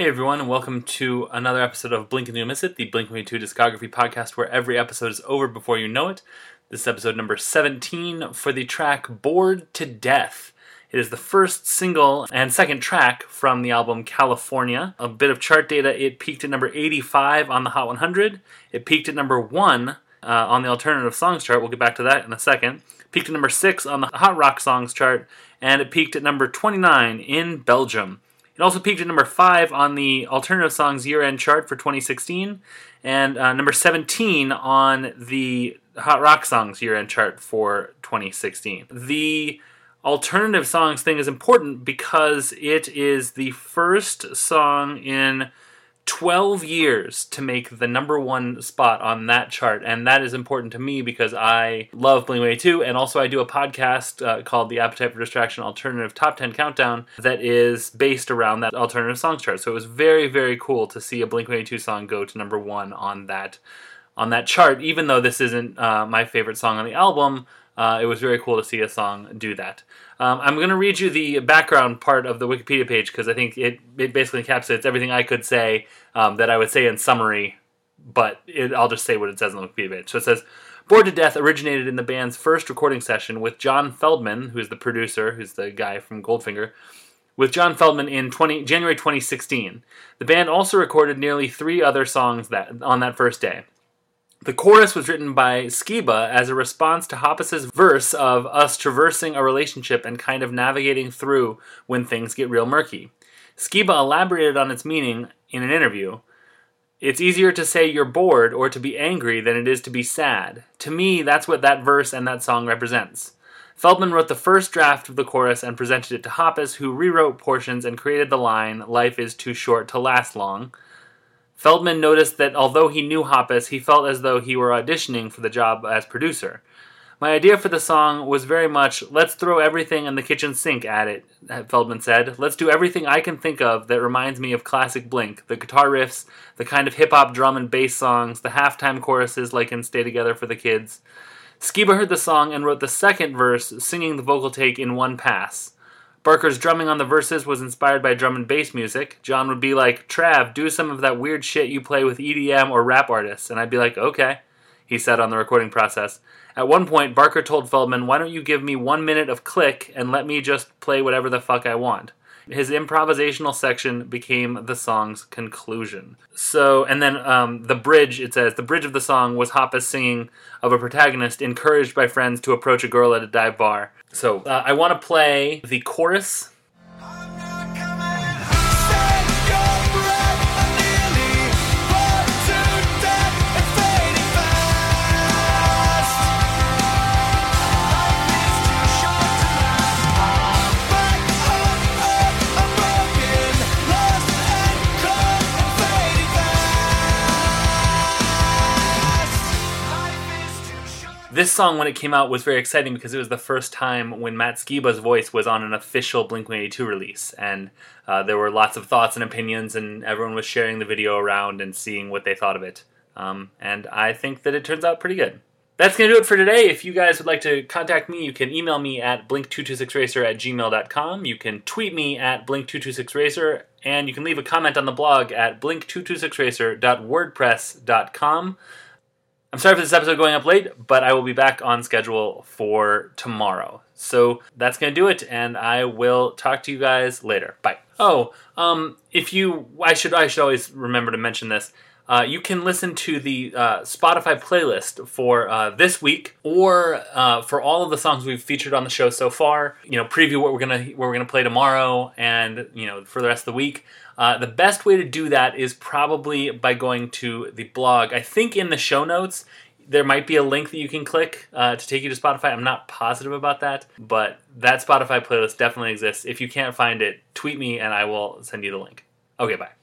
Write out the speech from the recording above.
Hey everyone, and welcome to another episode of Blink and You'll Miss It, the Blink 182 discography podcast where every episode is over before you know it. This is episode number 17 for the track Bored to Death. It is the first single and second track from the album California. A bit of chart data it peaked at number 85 on the Hot 100. It peaked at number 1 uh, on the alternative songs chart. We'll get back to that in a second. Peaked at number 6 on the Hot Rock Songs chart, and it peaked at number 29 in Belgium. It also peaked at number 5 on the Alternative Songs year end chart for 2016, and uh, number 17 on the Hot Rock Songs year end chart for 2016. The alternative songs thing is important because it is the first song in 12 years to make the number one spot on that chart. And that is important to me because I love Blink 182. And also, I do a podcast uh, called the Appetite for Distraction Alternative Top 10 Countdown that is based around that alternative songs chart. So it was very, very cool to see a Blink 182 song go to number one on that. On that chart, even though this isn't uh, my favorite song on the album, uh, it was very cool to see a song do that. Um, I'm going to read you the background part of the Wikipedia page because I think it, it basically encapsulates everything I could say um, that I would say in summary, but it, I'll just say what it says on the Wikipedia page. So it says, Bored to Death originated in the band's first recording session with John Feldmann, who's the producer, who's the guy from Goldfinger, with John Feldmann in 20, January 2016. The band also recorded nearly three other songs that on that first day. The chorus was written by Skiba as a response to Hoppus's verse of us traversing a relationship and kind of navigating through when things get real murky. Skiba elaborated on its meaning in an interview. It's easier to say you're bored or to be angry than it is to be sad. To me, that's what that verse and that song represents. Feldmann wrote the first draft of the chorus and presented it to Hoppus, who rewrote portions and created the line, Life is too short to last long. Feldmann noticed that although he knew Hoppus, he felt as though he were auditioning for the job as producer. My idea for the song was very much, let's throw everything in the kitchen sink at it, Feldmann said. Let's do everything I can think of that reminds me of classic Blink the guitar riffs, the kind of hip hop drum and bass songs, the halftime choruses like in Stay Together for the Kids. Skiba heard the song and wrote the second verse, singing the vocal take in one pass. Barker's drumming on the verses was inspired by drum and bass music. John would be like, Trav, do some of that weird shit you play with EDM or rap artists. And I'd be like, okay, he said on the recording process. At one point, Barker told Feldmann, why don't you give me one minute of click and let me just play whatever the fuck I want? His improvisational section became the song's conclusion. So, and then um, the bridge, it says, the bridge of the song was Hoppus singing of a protagonist encouraged by friends to approach a girl at a dive bar. So, uh, I want to play the chorus this song, when it came out, was very exciting because it was the first time when Matt Skiba's voice was on an official Blink 182 release. And uh, there were lots of thoughts and opinions, and everyone was sharing the video around and seeing what they thought of it. Um, and I think that it turns out pretty good. That's going to do it for today. If you guys would like to contact me, you can email me at blink226racer at gmail.com. You can tweet me at blink226racer, and you can leave a comment on the blog at blink226racer.wordpress.com. I'm sorry for this episode going up late, but I will be back on schedule for tomorrow. So that's going to do it, and I will talk to you guys later. Bye. Oh, um, if you, I should, I should always remember to mention this. Uh, you can listen to the uh, Spotify playlist for uh, this week, or uh, for all of the songs we've featured on the show so far. You know, preview what we're gonna what we're gonna play tomorrow, and you know for the rest of the week. Uh, the best way to do that is probably by going to the blog. I think in the show notes, there might be a link that you can click uh, to take you to Spotify. I'm not positive about that, but that Spotify playlist definitely exists. If you can't find it, tweet me and I will send you the link. Okay, bye.